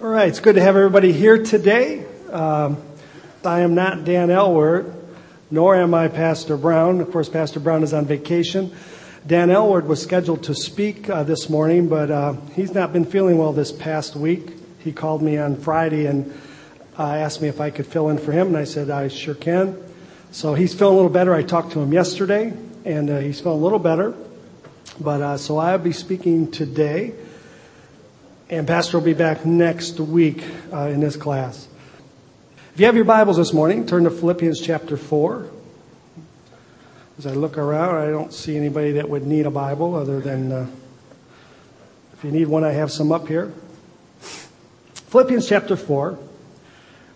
All right, it's good to have everybody here today. Um, I am not Dan Elward, nor am I Pastor Brown. Of course, Pastor Brown is on vacation. Dan Elward was scheduled to speak uh, this morning, but uh, he's not been feeling well this past week. He called me on Friday and uh, asked me if I could fill in for him, and I said I sure can. So he's feeling a little better. I talked to him yesterday, and uh, he's feeling a little better. But uh, so I'll be speaking today. And Pastor will be back next week uh, in this class. If you have your Bibles this morning, turn to Philippians chapter 4. As I look around, I don't see anybody that would need a Bible other than uh, if you need one, I have some up here. Philippians chapter 4.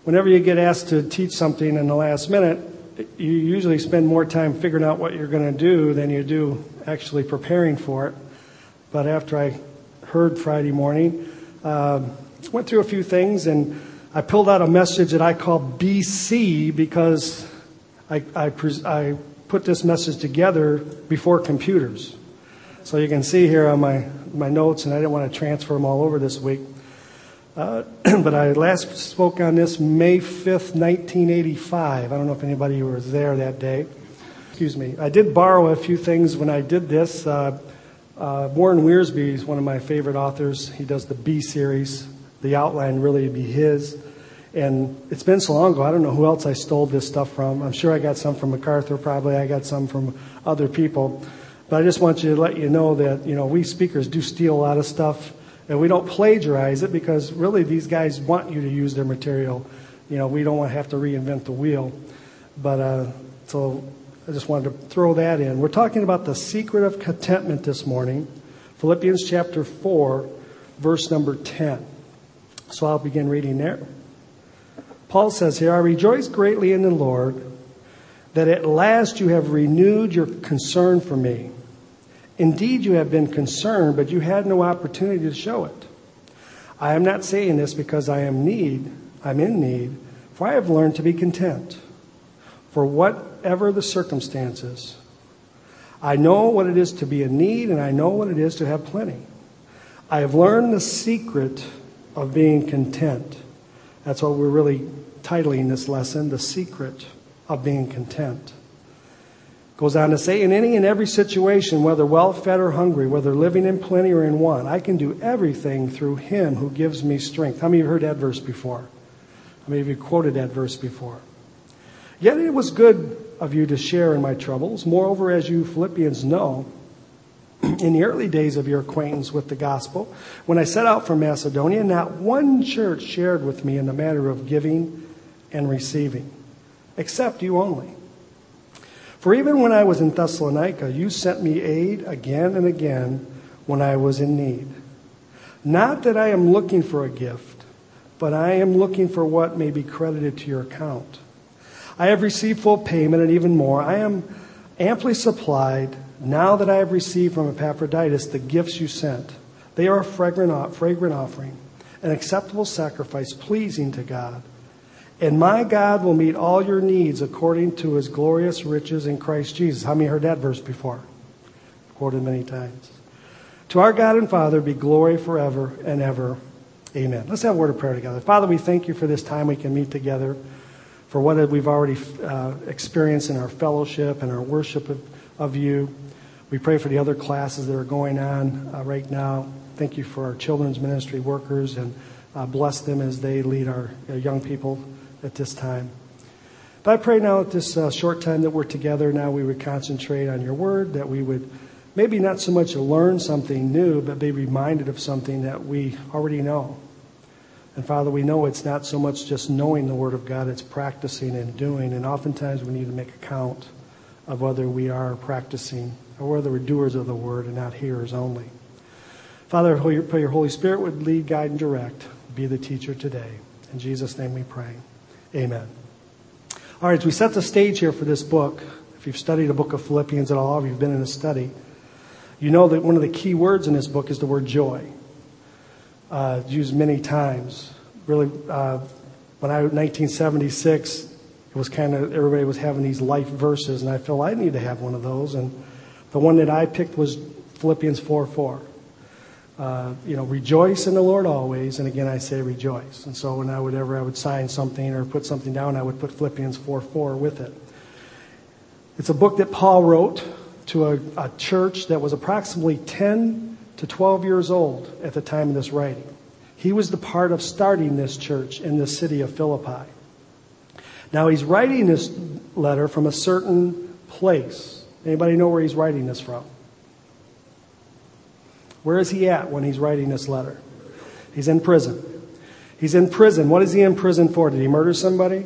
Whenever you get asked to teach something in the last minute, you usually spend more time figuring out what you're going to do than you do actually preparing for it. But after I heard Friday morning. Um, went through a few things and I pulled out a message that I call BC because I, I, I put this message together before computers. So you can see here on my, my notes, and I didn't want to transfer them all over this week. Uh, but I last spoke on this May 5th, 1985. I don't know if anybody was there that day. Excuse me. I did borrow a few things when I did this. Uh, uh, Warren Wiersbe is one of my favorite authors. He does the Be series. The outline really would be his. And it's been so long ago, I don't know who else I stole this stuff from. I'm sure I got some from MacArthur, probably. I got some from other people. But I just want you to let you know that, you know, we speakers do steal a lot of stuff. And we don't plagiarize it because really these guys want you to use their material. You know, we don't want to have to reinvent the wheel. But, uh, so I just wanted to throw that in. We're talking about the secret of contentment this morning, Philippians chapter 4, verse number 10. So I'll begin reading there. Paul says here, I rejoice greatly in the Lord that at last you have renewed your concern for me. Indeed, you have been concerned, but you had no opportunity to show it. I am not saying this because I am need, I'm in need, for I have learned to be content. For what whatever the circumstances. I know what it is to be in need, and I know what it is to have plenty. I have learned the secret of being content. That's what we're really titling this lesson The Secret of Being Content. Goes on to say, in any and every situation, whether well fed or hungry, whether living in plenty or in want, I can do everything through Him who gives me strength. How many of you heard that verse before? How many of you quoted that verse before? Yet it was good of you to share in my troubles. Moreover, as you Philippians know, in the early days of your acquaintance with the gospel, when I set out from Macedonia, not one church shared with me in the matter of giving and receiving, except you only. For even when I was in Thessalonica, you sent me aid again and again when I was in need. Not that I am looking for a gift, but I am looking for what may be credited to your account. I have received full payment and even more. I am amply supplied now that I have received from Epaphroditus the gifts you sent. They are a fragrant, fragrant offering, an acceptable sacrifice pleasing to God. And my God will meet all your needs according to his glorious riches in Christ Jesus. How many heard that verse before? Quoted many times. To our God and Father be glory forever and ever. Amen. Let's have a word of prayer together. Father, we thank you for this time we can meet together for what we've already uh, experienced in our fellowship and our worship of, of, you. We pray for the other classes that are going on uh, right now. Thank you for our children's ministry workers and uh, bless them as they lead our uh, young people at this time. But I pray now at this uh, short time that we're together, now we would concentrate on your word, that we would maybe not so much learn something new, but be reminded of something that we already know. And Father, we know it's not so much just knowing the Word of God, it's practicing and doing. And oftentimes we need to make account of whether we are practicing or whether we're doers of the Word and not hearers only. Father, pray your Holy Spirit would lead, guide, and direct. Be the teacher today. In Jesus' name we pray. Amen. All right, as we set the stage here for this book, if you've studied the book of Philippians at all, if you've been in a study, you know that one of the key words in this book is the word joy uh, used many times. Really, uh, when I 1976, it was kind of everybody was having these life verses, and I felt I need to have one of those. And the one that I picked was Philippians 4:4. uh, you know, rejoice in the Lord always. And again, I say rejoice. And so when I would ever I would sign something or put something down, I would put Philippians 4 4 with it. It's a book that Paul wrote to a, a church that was approximately 10 to 12 years old at the time of this writing. He was the part of starting this church in the city of Philippi. Now he's writing this letter from a certain place. Anybody know where he's writing this from? Where is he at when he's writing this letter? He's in prison. He's in prison. What is he in prison for? Did he murder somebody?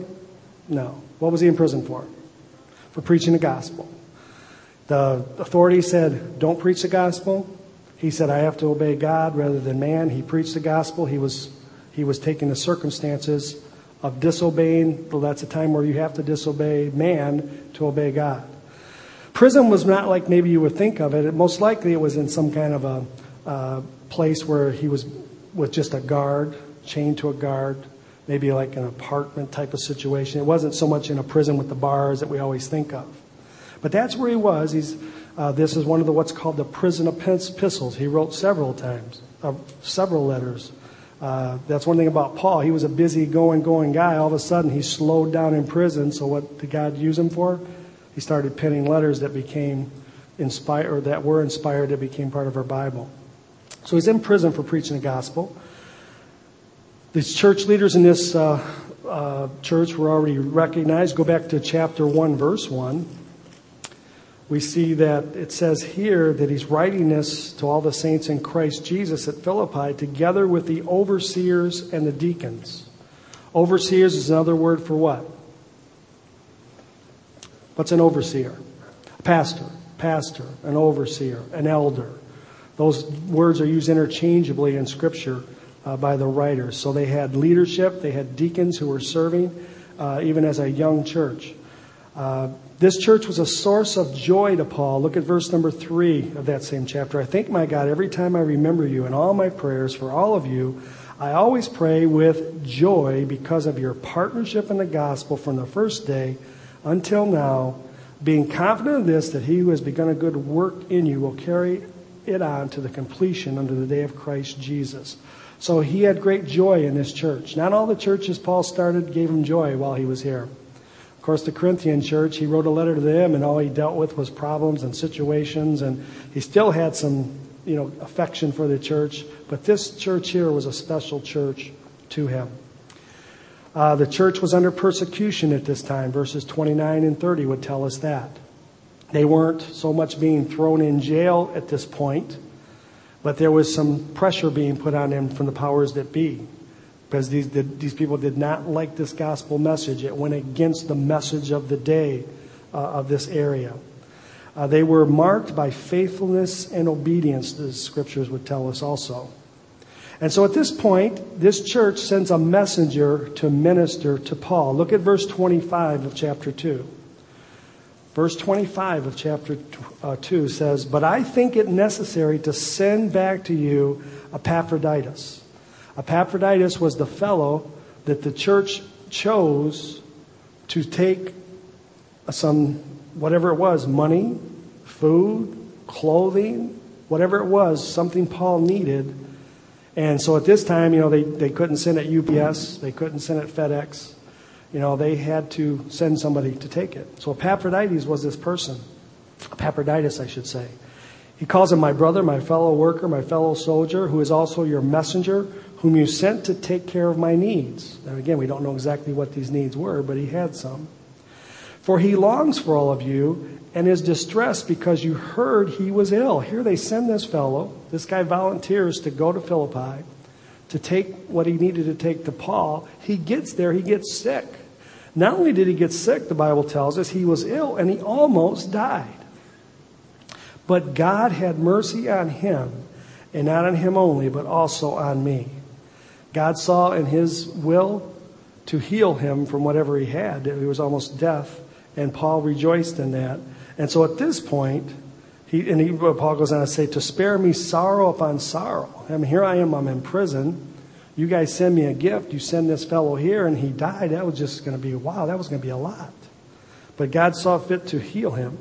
No. What was he in prison for? For preaching the gospel. The authorities said, don't preach the gospel. He said, I have to obey God rather than man. He preached the gospel. He was, he was taking the circumstances of disobeying. Well, that's a time where you have to disobey man to obey God. Prison was not like maybe you would think of it. it most likely it was in some kind of a uh, place where he was with just a guard, chained to a guard, maybe like an apartment type of situation. It wasn't so much in a prison with the bars that we always think of. But that's where he was. He's, uh, this is one of the what's called the prison epistles. He wrote several times, uh, several letters. Uh, that's one thing about Paul. He was a busy going, going guy. All of a sudden, he slowed down in prison. So, what did God use him for? He started penning letters that became inspired, or that were inspired, that became part of our Bible. So he's in prison for preaching the gospel. These church leaders in this uh, uh, church were already recognized. Go back to chapter 1, verse 1. We see that it says here that he's writing this to all the saints in Christ Jesus at Philippi, together with the overseers and the deacons. Overseers is another word for what? What's an overseer? A pastor, pastor, an overseer, an elder. Those words are used interchangeably in Scripture uh, by the writers. So they had leadership, they had deacons who were serving, uh, even as a young church. Uh, this church was a source of joy to Paul. Look at verse number three of that same chapter. I thank my God every time I remember you in all my prayers for all of you. I always pray with joy because of your partnership in the gospel from the first day until now, being confident of this, that he who has begun a good work in you will carry it on to the completion under the day of Christ Jesus. So he had great joy in this church. Not all the churches Paul started gave him joy while he was here. Course, the Corinthian church, he wrote a letter to them, and all he dealt with was problems and situations, and he still had some, you know, affection for the church. But this church here was a special church to him. Uh, the church was under persecution at this time. Verses 29 and 30 would tell us that. They weren't so much being thrown in jail at this point, but there was some pressure being put on them from the powers that be. Because these, these people did not like this gospel message. It went against the message of the day uh, of this area. Uh, they were marked by faithfulness and obedience, the scriptures would tell us also. And so at this point, this church sends a messenger to minister to Paul. Look at verse 25 of chapter 2. Verse 25 of chapter uh, 2 says, But I think it necessary to send back to you Epaphroditus. Epaphroditus was the fellow that the church chose to take some, whatever it was, money, food, clothing, whatever it was, something Paul needed. And so at this time, you know, they, they couldn't send it UPS, they couldn't send it FedEx you know, they had to send somebody to take it. So Epaphroditus was this person. Epaphroditus, I should say. He calls him my brother, my fellow worker, my fellow soldier, who is also your messenger, whom you sent to take care of my needs. Now, again, we don't know exactly what these needs were, but he had some. For he longs for all of you and is distressed because you heard he was ill. Here they send this fellow. This guy volunteers to go to Philippi to take what he needed to take to Paul. He gets there, he gets sick. Not only did he get sick, the Bible tells us, he was ill and he almost died. But God had mercy on him, and not on him only, but also on me. God saw in his will to heal him from whatever he had. He was almost death, and Paul rejoiced in that. And so at this point, he, and he, Paul goes on to say, to spare me sorrow upon sorrow. I mean, here I am, I'm in prison. You guys send me a gift. You send this fellow here, and he died. That was just going to be, wow, that was going to be a lot. But God saw fit to heal him.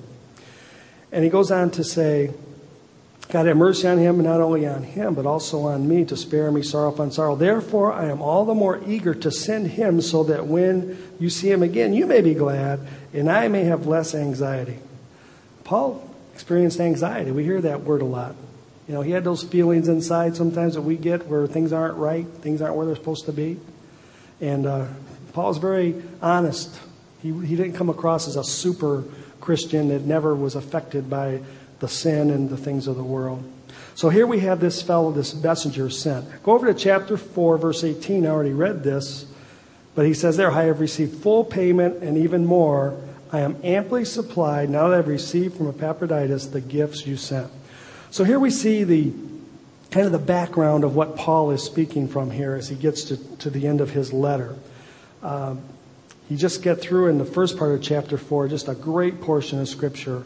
And he goes on to say, God have mercy on him, and not only on him, but also on me, to spare me sorrow upon sorrow. Therefore, I am all the more eager to send him, so that when you see him again, you may be glad, and I may have less anxiety. Paul experienced anxiety. We hear that word a lot. You know, he had those feelings inside sometimes that we get where things aren't right, things aren't where they're supposed to be. And uh, Paul's very honest. He, he didn't come across as a super Christian that never was affected by the sin and the things of the world. So here we have this fellow, this messenger sent. Go over to chapter 4, verse 18. I already read this, but he says there, I have received full payment and even more. I am amply supplied now that I've received from Epaphroditus the gifts you sent. So here we see the kind of the background of what Paul is speaking from here as he gets to, to the end of his letter. Um, you just get through in the first part of chapter 4 just a great portion of scripture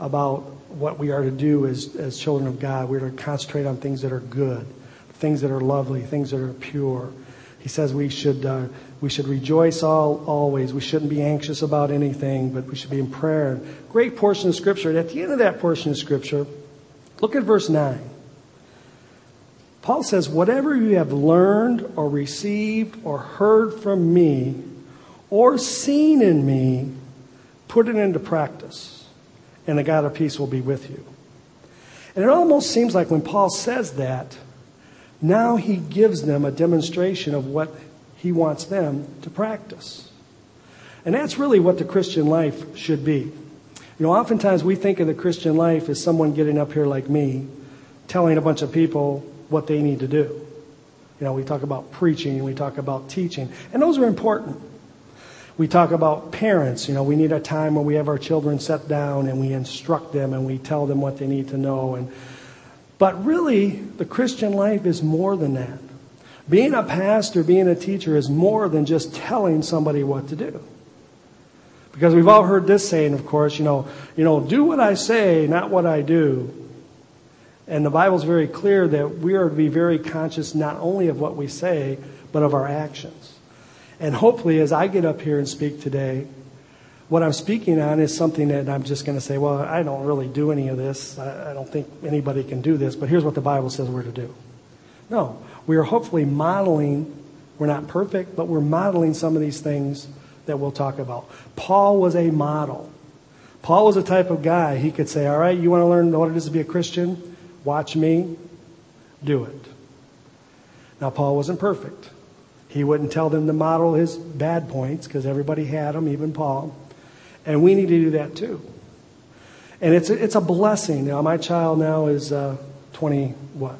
about what we are to do as, as children of God. We're to concentrate on things that are good, things that are lovely, things that are pure. He says we should, uh, we should rejoice all, always. We shouldn't be anxious about anything, but we should be in prayer. Great portion of Scripture. And at the end of that portion of Scripture, look at verse 9. Paul says, Whatever you have learned or received or heard from me or seen in me, put it into practice, and the God of peace will be with you. And it almost seems like when Paul says that, now he gives them a demonstration of what he wants them to practice. And that's really what the Christian life should be. You know, oftentimes we think of the Christian life as someone getting up here like me, telling a bunch of people what they need to do. You know, we talk about preaching, we talk about teaching, and those are important. We talk about parents, you know, we need a time where we have our children set down and we instruct them and we tell them what they need to know and but really the Christian life is more than that. Being a pastor, being a teacher is more than just telling somebody what to do. Because we've all heard this saying, of course, you know, you know, do what I say, not what I do. And the Bible's very clear that we are to be very conscious not only of what we say, but of our actions. And hopefully, as I get up here and speak today, what I'm speaking on is something that I'm just going to say, well, I don't really do any of this. I, don't think anybody can do this, but here's what the Bible says we're to do. No, we are hopefully modeling, we're not perfect, but we're modeling some of these things that we'll talk about. Paul was a model. Paul was a type of guy, he could say, all right, you want to learn what it is to be a Christian? Watch me do it. Now, Paul wasn't perfect. He wouldn't tell them to model his bad points because everybody had them, even Paul. And we need to do that too. And it's a, it's a blessing. Now, my child now is uh, 20, what,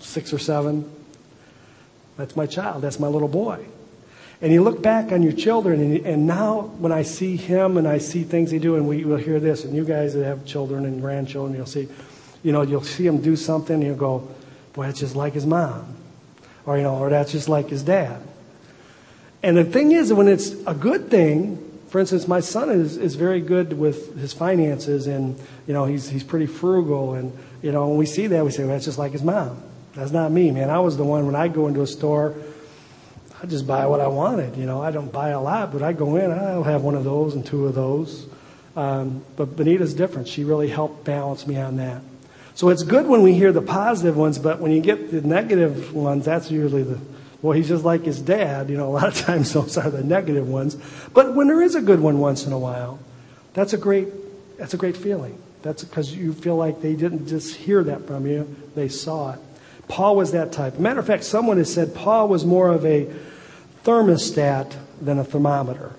six or seven. That's my child. That's my little boy. And you look back on your children, and, and now when I see him and I see things he do, and we will hear this, and you guys that have children and grandchildren, you'll see, you know, you'll see him do something, and you'll go, boy, that's just like his mom. Or, you know, or that's just like his dad. And the thing is, when it's a good thing, for instance, my son is, is very good with his finances, and, you know, he's, he's pretty frugal, and, you know, when we see that, we say, well, that's just like his mom. That's not me, man. I was the one, when I go into a store, I just buy what I wanted. You know, I don't buy a lot, but I go in, I'll have one of those and two of those. Um, but Benita's different. She really helped balance me on that. So it's good when we hear the positive ones, but when you get the negative ones, that's usually the, well, he's just like his dad. You know, a lot of times those are the negative ones. But when there is a good one once in a while, that's a great, that's a great feeling. That's because you feel like they didn't just hear that from you, they saw it. Paul was that type. Matter of fact, someone has said Paul was more of a thermostat than a thermometer.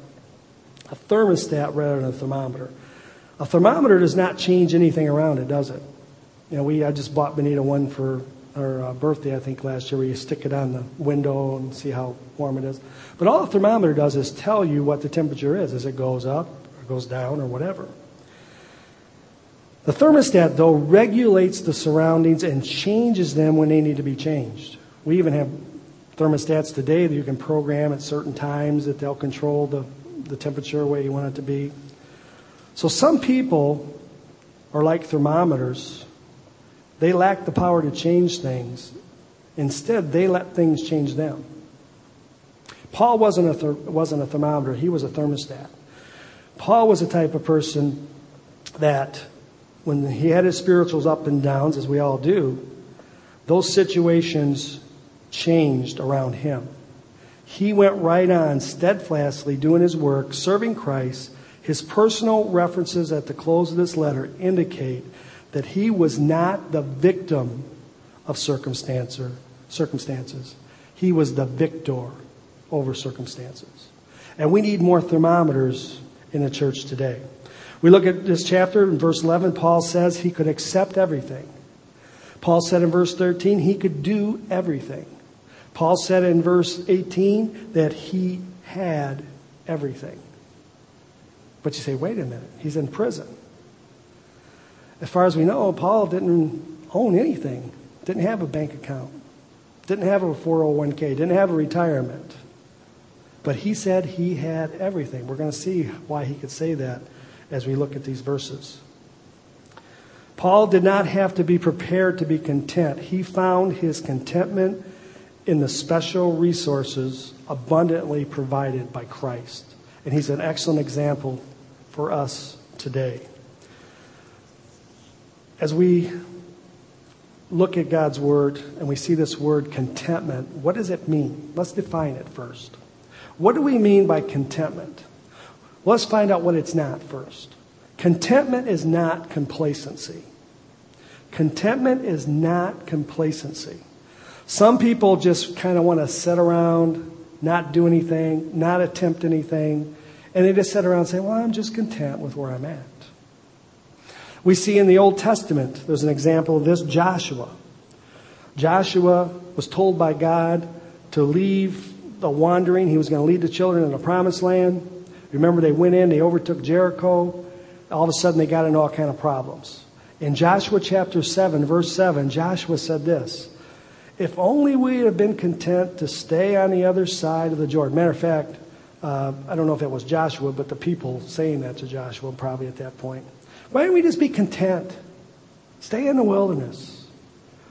A thermostat rather than a thermometer. A thermometer does not change anything around it, does it? You know, we I just bought Benita one for her uh, birthday, I think last year, where you stick it on the window and see how warm it is. But all the thermometer does is tell you what the temperature is as it goes up or goes down or whatever. The thermostat, though, regulates the surroundings and changes them when they need to be changed. We even have thermostats today that you can program at certain times that they'll control the, the temperature where you want it to be. So some people are like thermometers. They lack the power to change things. Instead, they let things change them. Paul wasn't a, ther- wasn't a thermometer, he was a thermostat. Paul was a type of person that when he had his spirituals up and downs, as we all do, those situations changed around him. He went right on steadfastly doing his work, serving Christ. His personal references at the close of this letter indicate that he was not the victim of circumstances. He was the victor over circumstances. And we need more thermometers in the church today. We look at this chapter in verse 11, Paul says he could accept everything. Paul said in verse 13 he could do everything. Paul said in verse 18 that he had everything. But you say, wait a minute, he's in prison. As far as we know, Paul didn't own anything, didn't have a bank account, didn't have a 401k, didn't have a retirement. But he said he had everything. We're going to see why he could say that as we look at these verses. Paul did not have to be prepared to be content. He found his contentment in the special resources abundantly provided by Christ. And he's an excellent example for us today. As we look at God's word and we see this word contentment, what does it mean? Let's define it first. What do we mean by contentment? Let's find out what it's not first. Contentment is not complacency. Contentment is not complacency. Some people just kind of want to sit around, not do anything, not attempt anything, and they just sit around and say, Well, I'm just content with where I'm at. We see in the Old Testament, there's an example of this Joshua. Joshua was told by God to leave the wandering, he was going to lead the children in the promised land. Remember, they went in, they overtook Jericho. All of a sudden, they got into all kind of problems. In Joshua chapter 7, verse 7, Joshua said this If only we had been content to stay on the other side of the Jordan. Matter of fact, uh, I don't know if it was Joshua, but the people saying that to Joshua probably at that point. Why don't we just be content? Stay in the wilderness.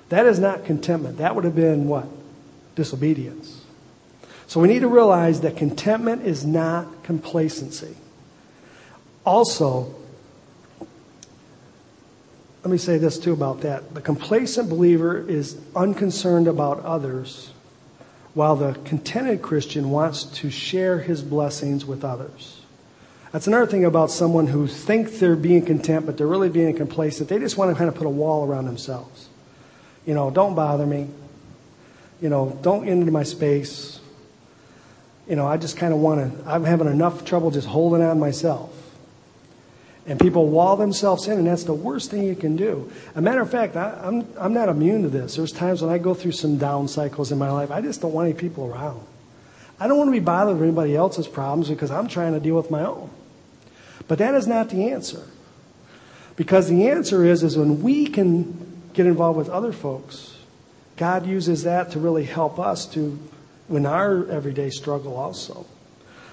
That is not contentment. That would have been what? Disobedience. So we need to realize that contentment is not complacency. Also, let me say this too about that. The complacent believer is unconcerned about others, while the contented Christian wants to share his blessings with others. That's another thing about someone who thinks they're being content, but they're really being complacent. They just want to kind of put a wall around themselves. You know, don't bother me. You know, don't get into my space you know, I just kind of want to, I'm having enough trouble just holding on myself. And people wall themselves in, and that's the worst thing you can do. A matter of fact, I, am I'm, I'm not immune to this. There's times when I go through some down cycles in my life, I just don't want any people around. I don't want to be bothered with anybody else's problems because I'm trying to deal with my own. But that is not the answer. Because the answer is, is when we can get involved with other folks, God uses that to really help us to in our everyday struggle also.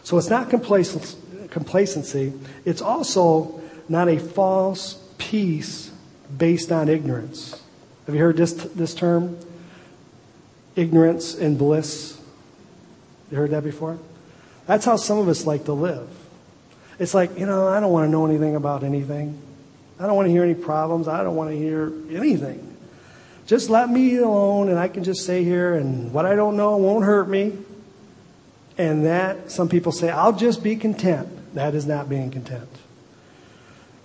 So it's not complacency, it's also not a false peace based on ignorance. Have you heard this, this term? Ignorance and bliss. You heard that before? That's how some of us like to live. It's like, you know, I don't want to know anything about anything. I don't want to hear any problems. I don't want to hear anything. Just let me alone and I can just stay here and what I don't know won't hurt me. And that, some people say, I'll just be content. That is not being content.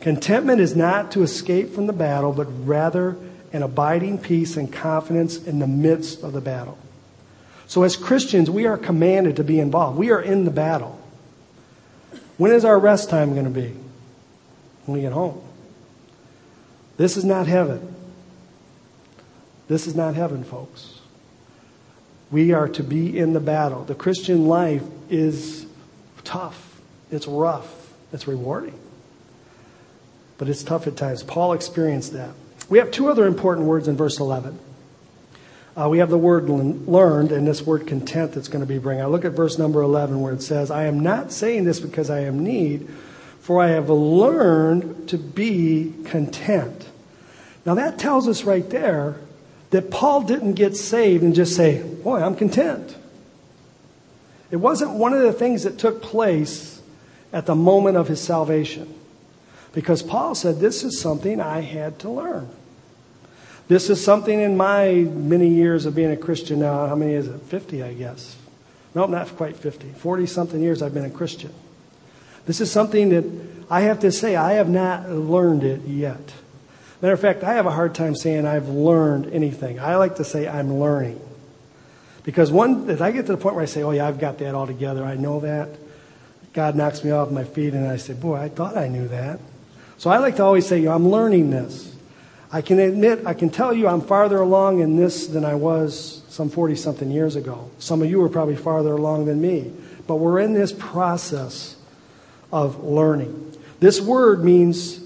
Contentment is not to escape from the battle, but rather an abiding peace and confidence in the midst of the battle. So as Christians, we are commanded to be involved. We are in the battle. When is our rest time going to be? When we get home. This is not heaven. This is not heaven, folks. We are to be in the battle. The Christian life is tough, it's rough, it's rewarding. But it's tough at times. Paul experienced that. We have two other important words in verse 11. Uh, we have the word learned and this word content that's going to be bringing. I look at verse number 11 where it says, I am not saying this because I am need, for I have learned to be content. Now that tells us right there that Paul didn't get saved and just say, Boy, I'm content. It wasn't one of the things that took place at the moment of his salvation. Because Paul said, This is something I had to learn. This is something in my many years of being a Christian now. How many is it? 50, I guess. Nope, not quite 50. 40 something years I've been a Christian. This is something that I have to say, I have not learned it yet. Matter of fact, I have a hard time saying I've learned anything. I like to say I'm learning. Because one, if I get to the point where I say, oh yeah, I've got that all together, I know that, God knocks me off my feet and I say, boy, I thought I knew that. So I like to always say, I'm learning this. I can admit, I can tell you I'm farther along in this than I was some 40 something years ago. Some of you are probably farther along than me. But we're in this process of learning. This word means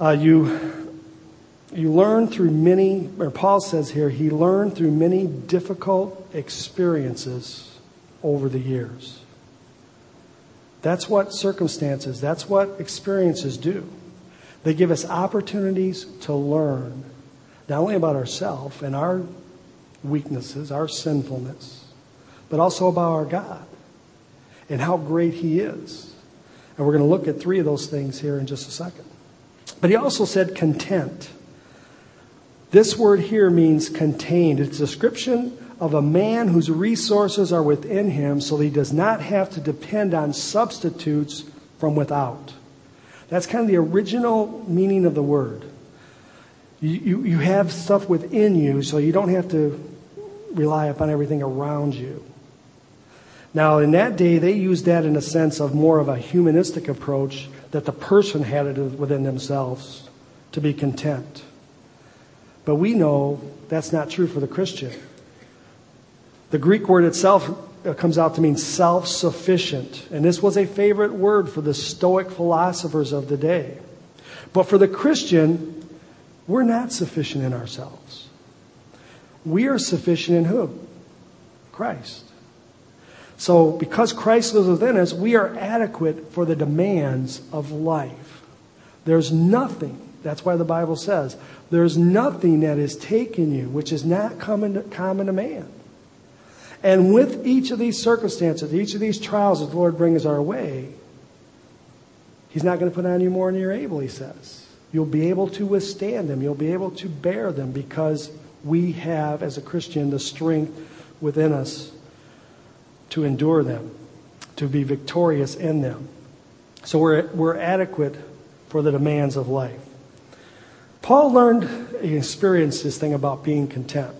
uh, you, you learn through many, or Paul says here, he learned through many difficult experiences over the years. That's what circumstances, that's what experiences do. They give us opportunities to learn, not only about ourselves and our weaknesses, our sinfulness, but also about our God and how great He is. And we're going to look at three of those things here in just a second. But he also said content. This word here means contained. It's a description of a man whose resources are within him so he does not have to depend on substitutes from without. That's kind of the original meaning of the word. You, you, you have stuff within you, so you don't have to rely upon everything around you. Now, in that day, they used that in a sense of more of a humanistic approach that the person had it within themselves to be content. But we know that's not true for the Christian. The Greek word itself Uh, comes out to mean self sufficient. And this was a favorite word for the Stoic philosophers of the day. But for the Christian, we're not sufficient in ourselves. We are sufficient in who? Christ. So, because Christ lives within us, we are adequate for the demands of life. There's nothing, that's why the Bible says, there's nothing that is taken you which is not common to, common to man. And with each of these circumstances, each of these trials that the Lord brings our way, He's not going to put on you more than you're able, He says. You'll be able to withstand them. You'll be able to bear them because we have, as a Christian, the strength within us to endure them, to be victorious in them. So we're, we're adequate for the demands of life. Paul learned, he experienced this thing about being content.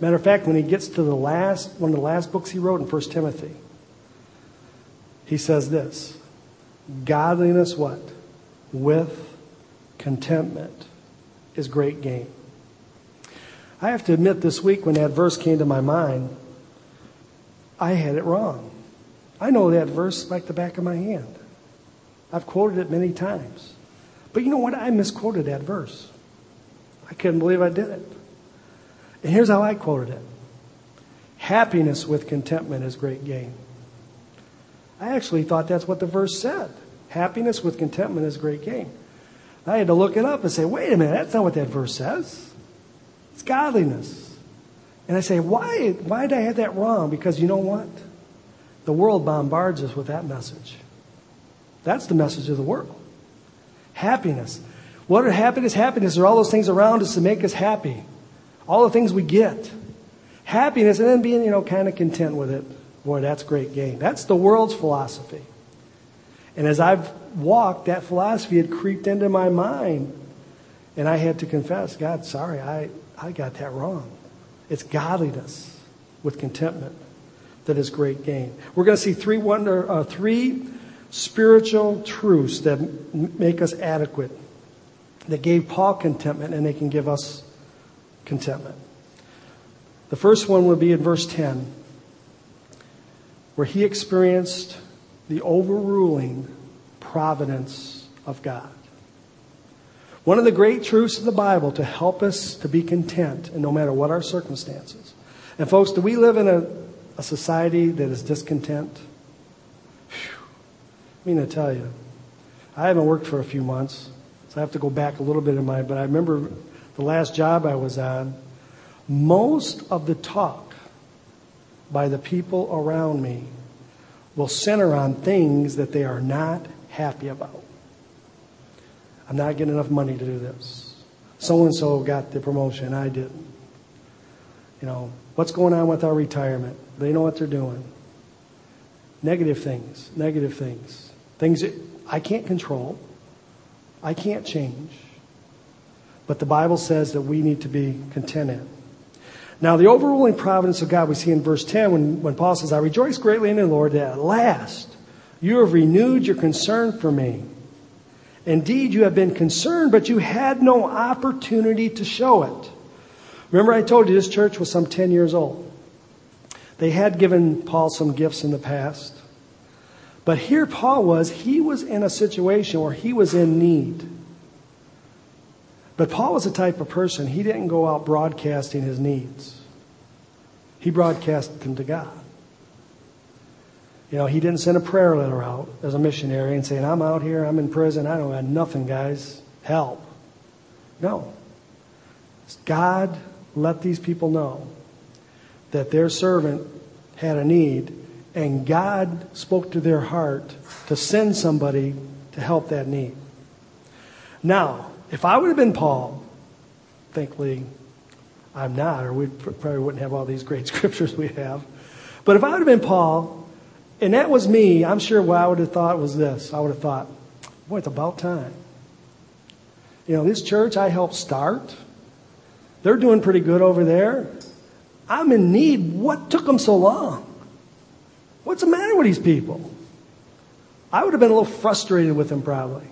Matter of fact, when he gets to the last, one of the last books he wrote in 1 Timothy, he says this Godliness, what? With contentment is great gain. I have to admit, this week when that verse came to my mind, I had it wrong. I know that verse like the back of my hand. I've quoted it many times. But you know what? I misquoted that verse. I couldn't believe I did it. And here's how I quoted it Happiness with contentment is great gain. I actually thought that's what the verse said. Happiness with contentment is great gain. I had to look it up and say, wait a minute, that's not what that verse says. It's godliness. And I say, why, why did I have that wrong? Because you know what? The world bombards us with that message. That's the message of the world. Happiness. What are happiness? Happiness are all those things around us to make us happy all the things we get. Happiness and then being, you know, kind of content with it. Boy, that's great gain. That's the world's philosophy. And as I've walked, that philosophy had creeped into my mind. And I had to confess, God, sorry, I, I got that wrong. It's godliness with contentment that is great gain. We're going to see three wonder, uh, three spiritual truths that m- make us adequate, that gave Paul contentment, and they can give us contentment. The first one would be in verse 10, where he experienced the overruling providence of God. One of the great truths of the Bible to help us to be content, and no matter what our circumstances. And folks, do we live in a, a society that is discontent? Whew. I mean, I tell you, I haven't worked for a few months, so I have to go back a little bit in my. But I remember the last job I was on, most of the talk by the people around me will center on things that they are not happy about. I'm not getting enough money to do this. So and so got the promotion, I didn't. You know, what's going on with our retirement? They know what they're doing. Negative things, negative things. Things that I can't control, I can't change. But the Bible says that we need to be content in. Now, the overruling providence of God we see in verse 10 when, when Paul says, I rejoice greatly in the Lord that at last you have renewed your concern for me. Indeed, you have been concerned, but you had no opportunity to show it. Remember, I told you this church was some 10 years old. They had given Paul some gifts in the past. But here Paul was, he was in a situation where he was in need. But Paul was the type of person, he didn't go out broadcasting his needs. He broadcasted them to God. You know, he didn't send a prayer letter out as a missionary and saying, I'm out here, I'm in prison, I don't have nothing, guys. Help. No. God let these people know that their servant had a need, and God spoke to their heart to send somebody to help that need. Now, if I would have been Paul, thankfully I'm not, or we probably wouldn't have all these great scriptures we have. But if I would have been Paul, and that was me, I'm sure what I would have thought was this. I would have thought, boy, it's about time. You know, this church I helped start, they're doing pretty good over there. I'm in need. What took them so long? What's the matter with these people? I would have been a little frustrated with them probably.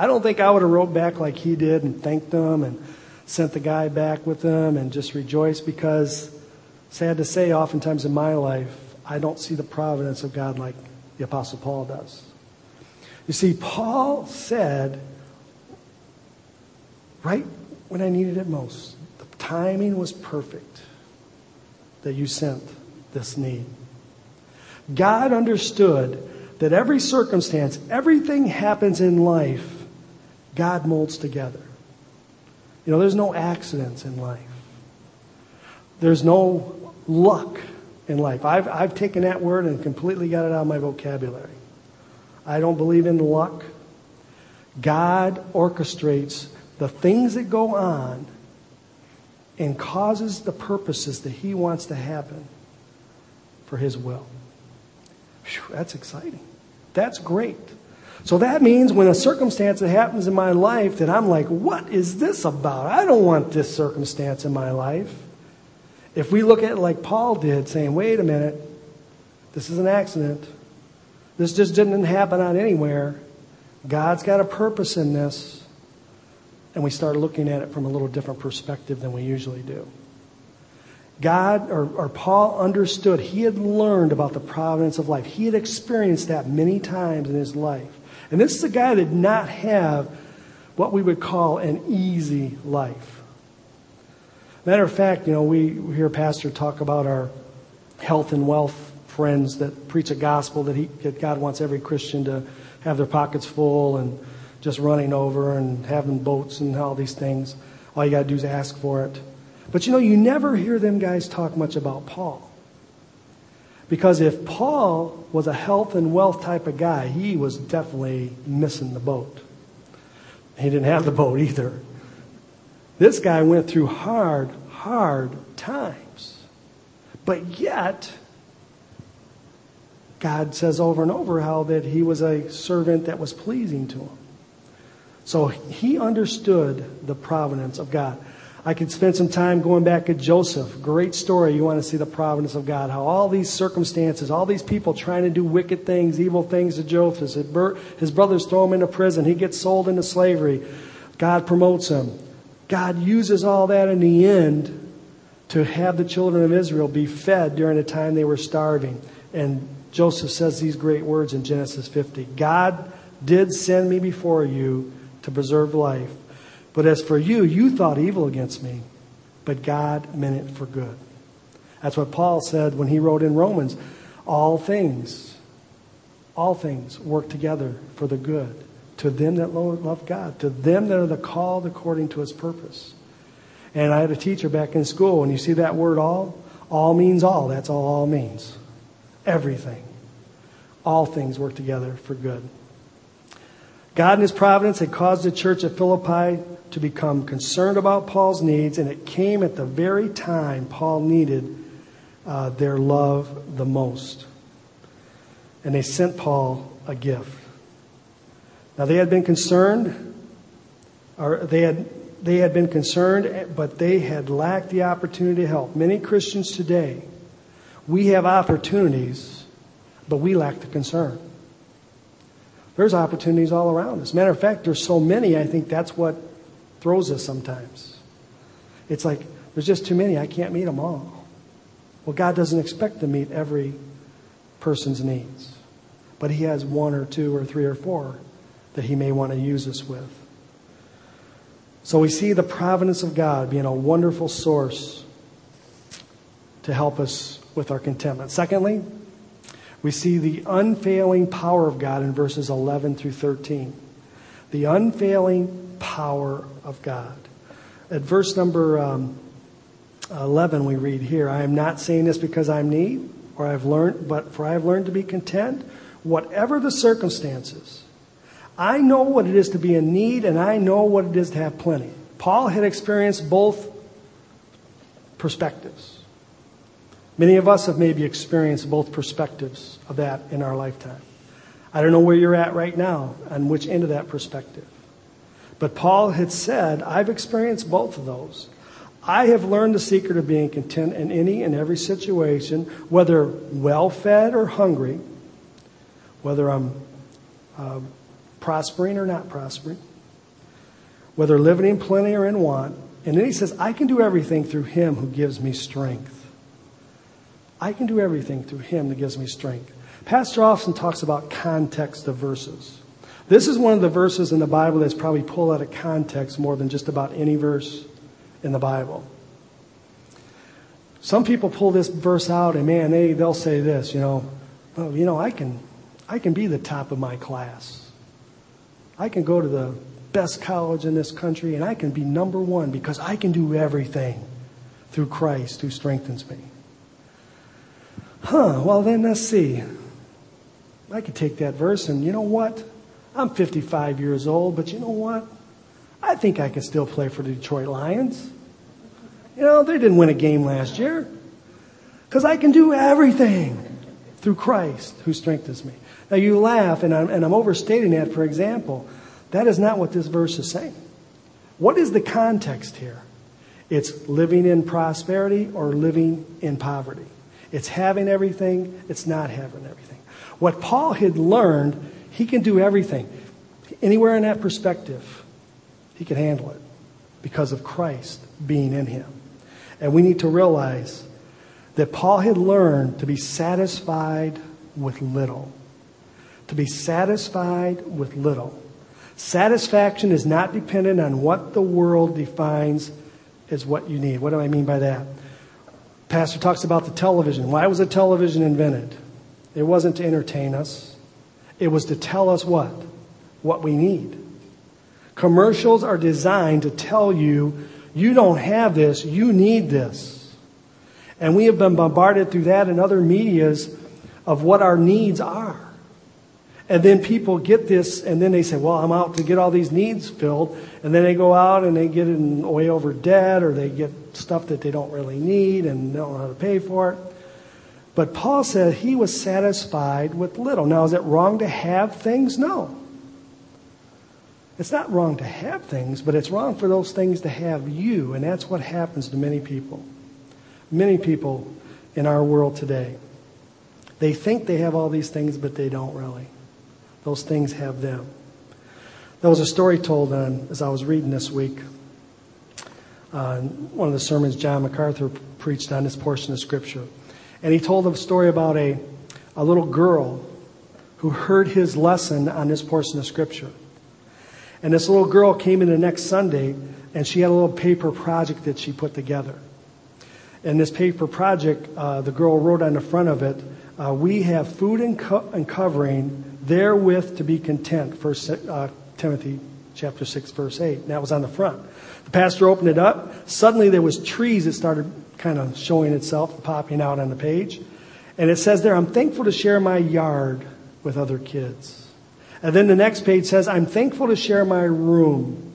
I don't think I would have wrote back like he did and thanked them and sent the guy back with them and just rejoiced because, sad to say, oftentimes in my life, I don't see the providence of God like the Apostle Paul does. You see, Paul said, right when I needed it most, the timing was perfect that you sent this need. God understood that every circumstance, everything happens in life God molds together. You know, there's no accidents in life. There's no luck in life. I've, I've taken that word and completely got it out of my vocabulary. I don't believe in luck. God orchestrates the things that go on and causes the purposes that He wants to happen for His will. Whew, that's exciting. That's great. So that means when a circumstance that happens in my life that I'm like, what is this about? I don't want this circumstance in my life. If we look at it like Paul did, saying, wait a minute, this is an accident. This just didn't happen out anywhere. God's got a purpose in this. And we start looking at it from a little different perspective than we usually do. God or, or, Paul understood, he had learned about the providence of life. He had experienced that many times in his life. And this is a guy that did not have what we would call an easy life. Matter of fact, you know, we hear a pastor talk about our health and wealth friends that preach a gospel that, he, that God wants every Christian to have their pockets full and just running over and having boats and all these things. All you got to do is ask for it. But you know, you never hear them guys talk much about Paul. Because if Paul was a health and wealth type of guy, he was definitely missing the boat. He didn't have the boat either. This guy went through hard, hard times. But yet, God says over and over how that he was a servant that was pleasing to him. So he understood the providence of God. I could spend some time going back at Joseph. Great story. You want to see the providence of God. How all these circumstances, all these people trying to do wicked things, evil things to Joseph. His brothers throw him into prison. He gets sold into slavery. God promotes him. God uses all that in the end to have the children of Israel be fed during the time they were starving. And Joseph says these great words in Genesis 50 God did send me before you to preserve life. But as for you, you thought evil against me, but God meant it for good. That's what Paul said when he wrote in Romans all things, all things work together for the good to them that love God, to them that are the called according to his purpose. And I had a teacher back in school, and you see that word all? All means all. That's all all means. Everything. All things work together for good. God in His providence had caused the church at Philippi to become concerned about Paul's needs, and it came at the very time Paul needed uh, their love the most. And they sent Paul a gift. Now they had been concerned, or they had they had been concerned, but they had lacked the opportunity to help. Many Christians today, we have opportunities, but we lack the concern. There's opportunities all around us. Matter of fact, there's so many, I think that's what throws us sometimes. It's like, there's just too many, I can't meet them all. Well, God doesn't expect to meet every person's needs, but He has one or two or three or four that He may want to use us with. So we see the providence of God being a wonderful source to help us with our contentment. Secondly, we see the unfailing power of God in verses 11 through 13. The unfailing power of God. At verse number um, 11, we read here, I am not saying this because I'm need, or I've learned, but for I have learned to be content, whatever the circumstances. I know what it is to be in need, and I know what it is to have plenty. Paul had experienced both perspectives. Many of us have maybe experienced both perspectives of that in our lifetime. I don't know where you're at right now on which end of that perspective. But Paul had said, I've experienced both of those. I have learned the secret of being content in any and every situation, whether well fed or hungry, whether I'm uh, prospering or not prospering, whether living in plenty or in want. And then he says, I can do everything through him who gives me strength. I can do everything through him that gives me strength. Pastor often talks about context of verses. This is one of the verses in the Bible that's probably pulled out of context more than just about any verse in the Bible. Some people pull this verse out and man, they, they'll say this, you know, you know, I can, I can be the top of my class. I can go to the best college in this country and I can be number one because I can do everything through Christ who strengthens me. Huh, well then let's see. I could take that verse and you know what? I'm 55 years old, but you know what? I think I can still play for the Detroit Lions. You know, they didn't win a game last year. Because I can do everything through Christ who strengthens me. Now you laugh, and I'm, and I'm overstating that for example. That is not what this verse is saying. What is the context here? It's living in prosperity or living in poverty. It's having everything, it's not having everything. What Paul had learned, he can do everything. Anywhere in that perspective, he can handle it because of Christ being in him. And we need to realize that Paul had learned to be satisfied with little to be satisfied with little. Satisfaction is not dependent on what the world defines as what you need. What do I mean by that? Pastor talks about the television. Why was the television invented? It wasn't to entertain us. It was to tell us what? What we need. Commercials are designed to tell you, you don't have this, you need this. And we have been bombarded through that and other medias of what our needs are. And then people get this, and then they say, Well, I'm out to get all these needs filled. And then they go out and they get in way over debt, or they get stuff that they don't really need and don't know how to pay for it. But Paul said he was satisfied with little. Now, is it wrong to have things? No. It's not wrong to have things, but it's wrong for those things to have you. And that's what happens to many people. Many people in our world today. They think they have all these things, but they don't really. Those things have them. There was a story told on, as I was reading this week. Uh, one of the sermons John MacArthur preached on this portion of Scripture. And he told a story about a, a little girl who heard his lesson on this portion of Scripture. And this little girl came in the next Sunday and she had a little paper project that she put together. And this paper project, uh, the girl wrote on the front of it, uh, We have food and, co- and covering therewith to be content. First uh, Timothy chapter 6 verse 8. And that was on the front. The pastor opened it up. Suddenly there was trees that started kind of showing itself, popping out on the page. And it says there, I'm thankful to share my yard with other kids. And then the next page says, I'm thankful to share my room.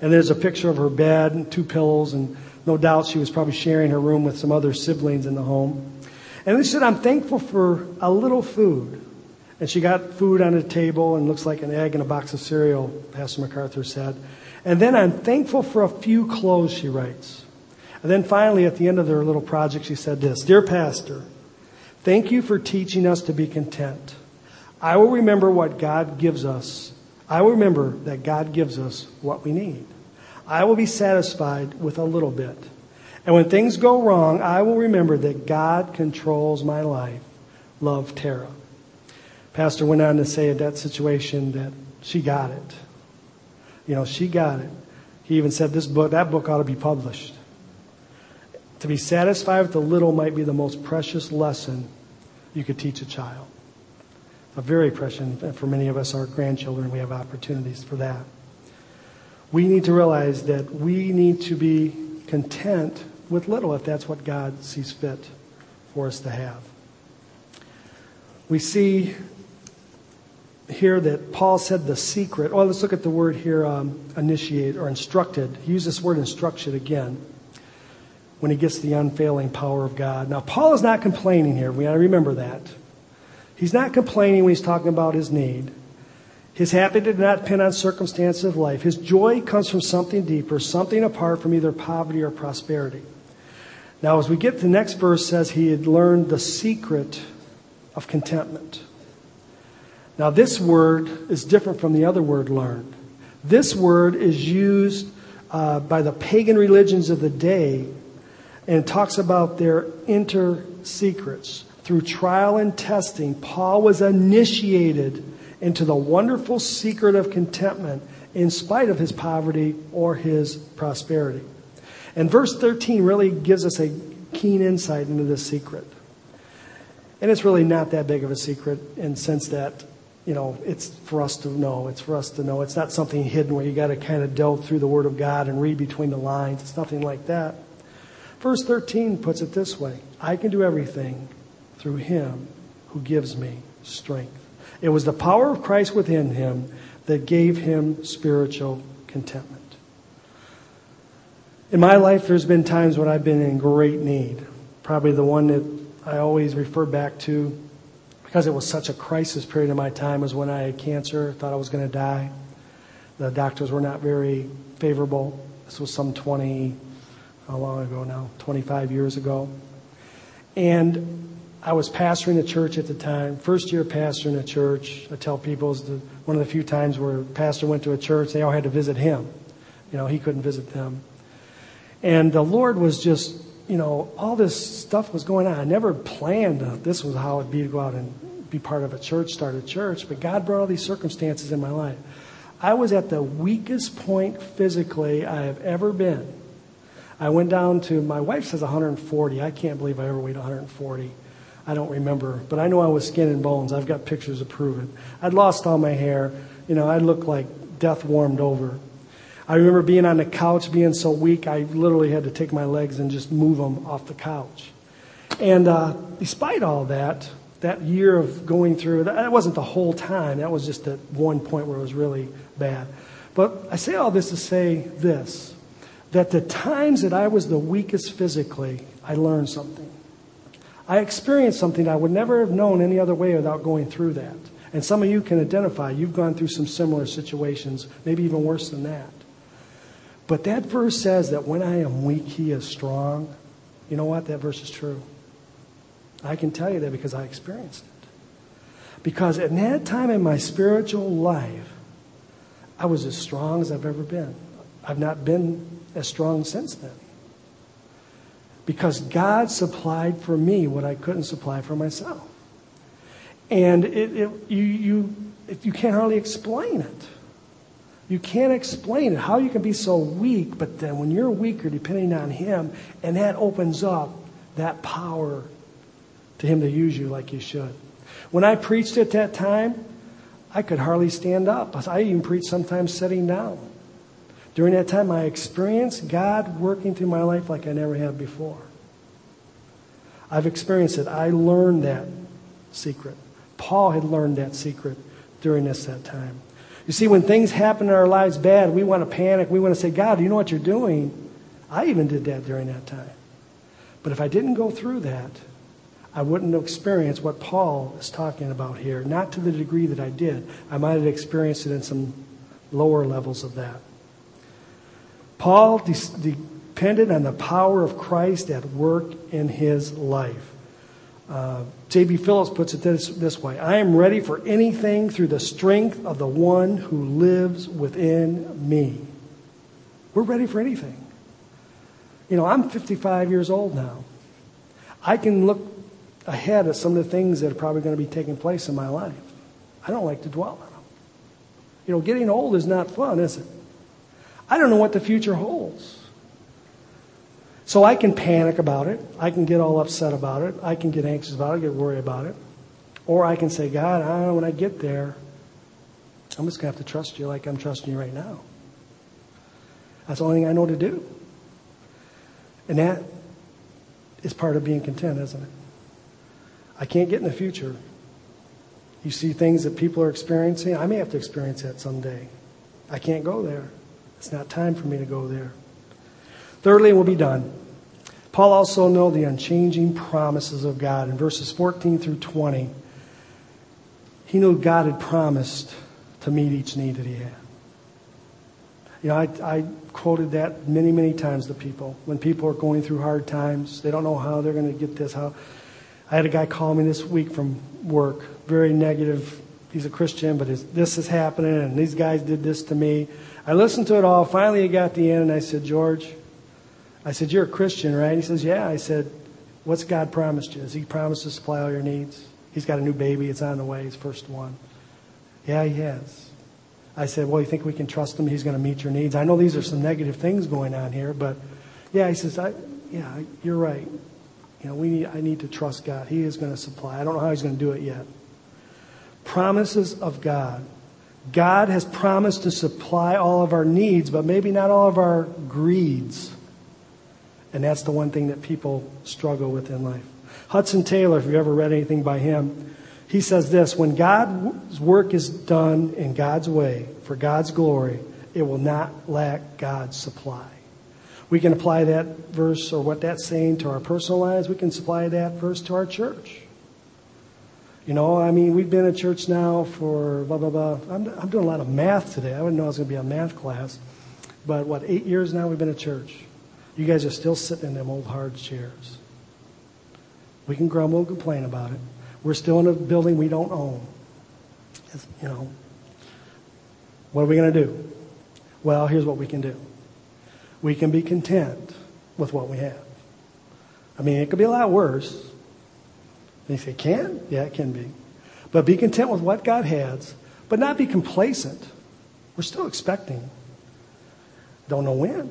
And there's a picture of her bed and two pillows, and no doubt she was probably sharing her room with some other siblings in the home. And she said, I'm thankful for a little food. And she got food on a table and looks like an egg and a box of cereal, Pastor MacArthur said. And then I'm thankful for a few clothes, she writes. And then finally, at the end of their little project, she said this Dear Pastor, thank you for teaching us to be content. I will remember what God gives us. I will remember that God gives us what we need. I will be satisfied with a little bit. And when things go wrong, I will remember that God controls my life. Love, Tara. Pastor went on to say in that situation that she got it. You know, she got it. He even said this book, that book ought to be published. To be satisfied with the little might be the most precious lesson you could teach a child. A very precious, and for many of us, our grandchildren, we have opportunities for that. We need to realize that we need to be content with little if that's what God sees fit for us to have. We see here that Paul said the secret. Well, let's look at the word here, um, initiate or instructed. He used this word instruction again when he gets the unfailing power of God. Now, Paul is not complaining here. We got to remember that. He's not complaining when he's talking about his need. His happiness did not depend on circumstances of life. His joy comes from something deeper, something apart from either poverty or prosperity. Now, as we get to the next verse, says he had learned the secret of contentment. Now, this word is different from the other word learned. This word is used uh, by the pagan religions of the day and talks about their inner secrets. Through trial and testing, Paul was initiated into the wonderful secret of contentment in spite of his poverty or his prosperity. And verse 13 really gives us a keen insight into this secret. And it's really not that big of a secret in the sense that you know, it's for us to know. It's for us to know. It's not something hidden where you got to kind of delve through the Word of God and read between the lines. It's nothing like that. Verse 13 puts it this way I can do everything through Him who gives me strength. It was the power of Christ within him that gave him spiritual contentment. In my life, there's been times when I've been in great need. Probably the one that I always refer back to because it was such a crisis period in my time was when I had cancer, thought I was going to die. The doctors were not very favorable. This was some 20, how long ago now? 25 years ago. And I was pastoring a church at the time, first year pastoring a church. I tell people it was the, one of the few times where a pastor went to a church, they all had to visit him. You know, he couldn't visit them. And the Lord was just, you know, all this stuff was going on. I never planned uh, this was how it'd be to go out and be part of a church, start a church, but God brought all these circumstances in my life. I was at the weakest point physically I have ever been. I went down to, my wife says 140. I can't believe I ever weighed 140. I don't remember, but I know I was skin and bones. I've got pictures to prove it. I'd lost all my hair. You know, I looked like death warmed over. I remember being on the couch, being so weak, I literally had to take my legs and just move them off the couch. And uh, despite all that, that year of going through, that wasn't the whole time. That was just at one point where it was really bad. But I say all this to say this that the times that I was the weakest physically, I learned something. I experienced something I would never have known any other way without going through that. And some of you can identify, you've gone through some similar situations, maybe even worse than that. But that verse says that when I am weak, he is strong. You know what? That verse is true. I can tell you that because I experienced it. Because at that time in my spiritual life, I was as strong as I've ever been. I've not been as strong since then. Because God supplied for me what I couldn't supply for myself. And it, it, you, you, you can't hardly explain it. You can't explain it, how you can be so weak, but then when you're weaker, depending on Him, and that opens up that power to Him to use you like you should. When I preached at that time, I could hardly stand up. I even preached sometimes sitting down. During that time, I experienced God working through my life like I never have before. I've experienced it. I learned that secret. Paul had learned that secret during this that time. You see, when things happen in our lives bad, we want to panic. We want to say, God, you know what you're doing? I even did that during that time. But if I didn't go through that, I wouldn't experience what Paul is talking about here. Not to the degree that I did. I might have experienced it in some lower levels of that. Paul depended on the power of Christ at work in his life. Uh, J.B. Phillips puts it this, this way I am ready for anything through the strength of the one who lives within me. We're ready for anything. You know, I'm 55 years old now. I can look ahead of some of the things that are probably going to be taking place in my life. I don't like to dwell on them. You know, getting old is not fun, is it? I don't know what the future holds. So I can panic about it. I can get all upset about it. I can get anxious about it, get worried about it. Or I can say, God, I don't know when I get there, I'm just going to have to trust you like I'm trusting you right now. That's the only thing I know to do. And that is part of being content, isn't it? I can't get in the future. You see things that people are experiencing. I may have to experience that someday. I can't go there. It's not time for me to go there. Thirdly, we'll be done. Paul also knew the unchanging promises of God. In verses 14 through 20, he knew God had promised to meet each need that he had. You know, I, I quoted that many, many times to people. When people are going through hard times, they don't know how they're going to get this. How I had a guy call me this week from work, very negative. He's a Christian, but this is happening, and these guys did this to me. I listened to it all. Finally, he got the end, and I said, George, I said, You're a Christian, right? He says, Yeah. I said, What's God promised you? Has He promised to supply all your needs? He's got a new baby. It's on the way. His first one. Yeah, He has. I said, Well, you think we can trust Him? He's going to meet your needs. I know these are some negative things going on here, but yeah, he says, I, Yeah, you're right. You know, we need, I need to trust God. He is going to supply. I don't know how He's going to do it yet. Promises of God. God has promised to supply all of our needs, but maybe not all of our greeds. And that's the one thing that people struggle with in life. Hudson Taylor, if you've ever read anything by him, he says this When God's work is done in God's way, for God's glory, it will not lack God's supply. We can apply that verse or what that's saying to our personal lives. We can supply that verse to our church. You know, I mean, we've been at church now for blah, blah, blah. I'm, I'm doing a lot of math today. I didn't know I was going to be a math class. But what, eight years now we've been at church? You guys are still sitting in them old hard chairs. We can grumble and complain about it. We're still in a building we don't own. It's, you know, what are we going to do? Well, here's what we can do. We can be content with what we have. I mean, it could be a lot worse. And you say, can? Yeah, it can be. But be content with what God has, but not be complacent. We're still expecting. Don't know when.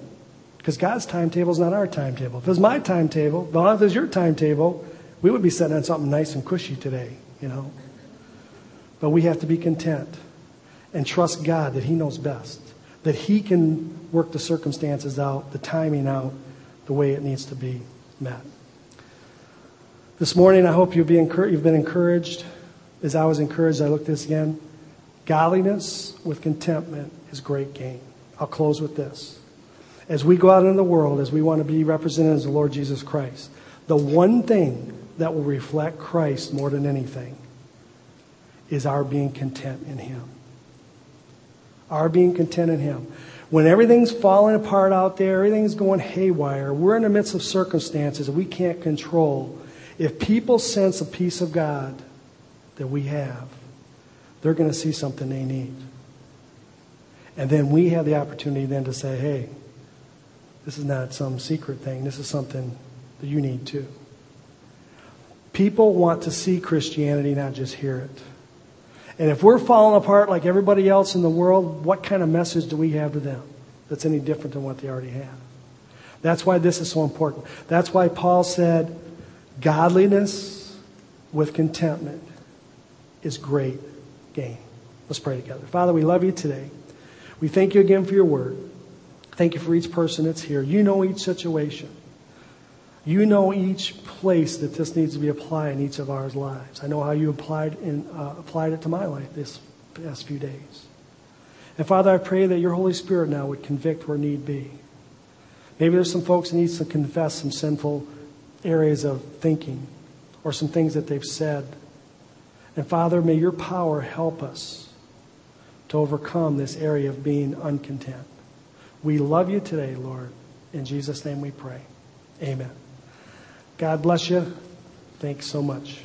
Because God's timetable is not our timetable. If it was my timetable, if it was your timetable, we would be sitting on something nice and cushy today, you know. But we have to be content and trust God that He knows best, that He can work the circumstances out, the timing out, the way it needs to be met. This morning, I hope you'll be you've been encouraged. As I was encouraged, I looked at this again. Godliness with contentment is great gain. I'll close with this as we go out into the world, as we want to be represented as the Lord Jesus Christ, the one thing that will reflect Christ more than anything is our being content in Him. Our being content in Him. When everything's falling apart out there, everything's going haywire, we're in the midst of circumstances that we can't control. If people sense a peace of God that we have, they're going to see something they need. And then we have the opportunity then to say, hey, this is not some secret thing. This is something that you need too. People want to see Christianity, not just hear it. And if we're falling apart like everybody else in the world, what kind of message do we have to them that's any different than what they already have? That's why this is so important. That's why Paul said, godliness with contentment is great gain. Let's pray together. Father, we love you today. We thank you again for your word. Thank you for each person that's here. You know each situation. You know each place that this needs to be applied in each of our lives. I know how you applied, in, uh, applied it to my life this past few days. And Father, I pray that your Holy Spirit now would convict where need be. Maybe there's some folks that need to confess some sinful areas of thinking or some things that they've said. And Father, may your power help us to overcome this area of being uncontent. We love you today, Lord. In Jesus' name we pray. Amen. God bless you. Thanks so much.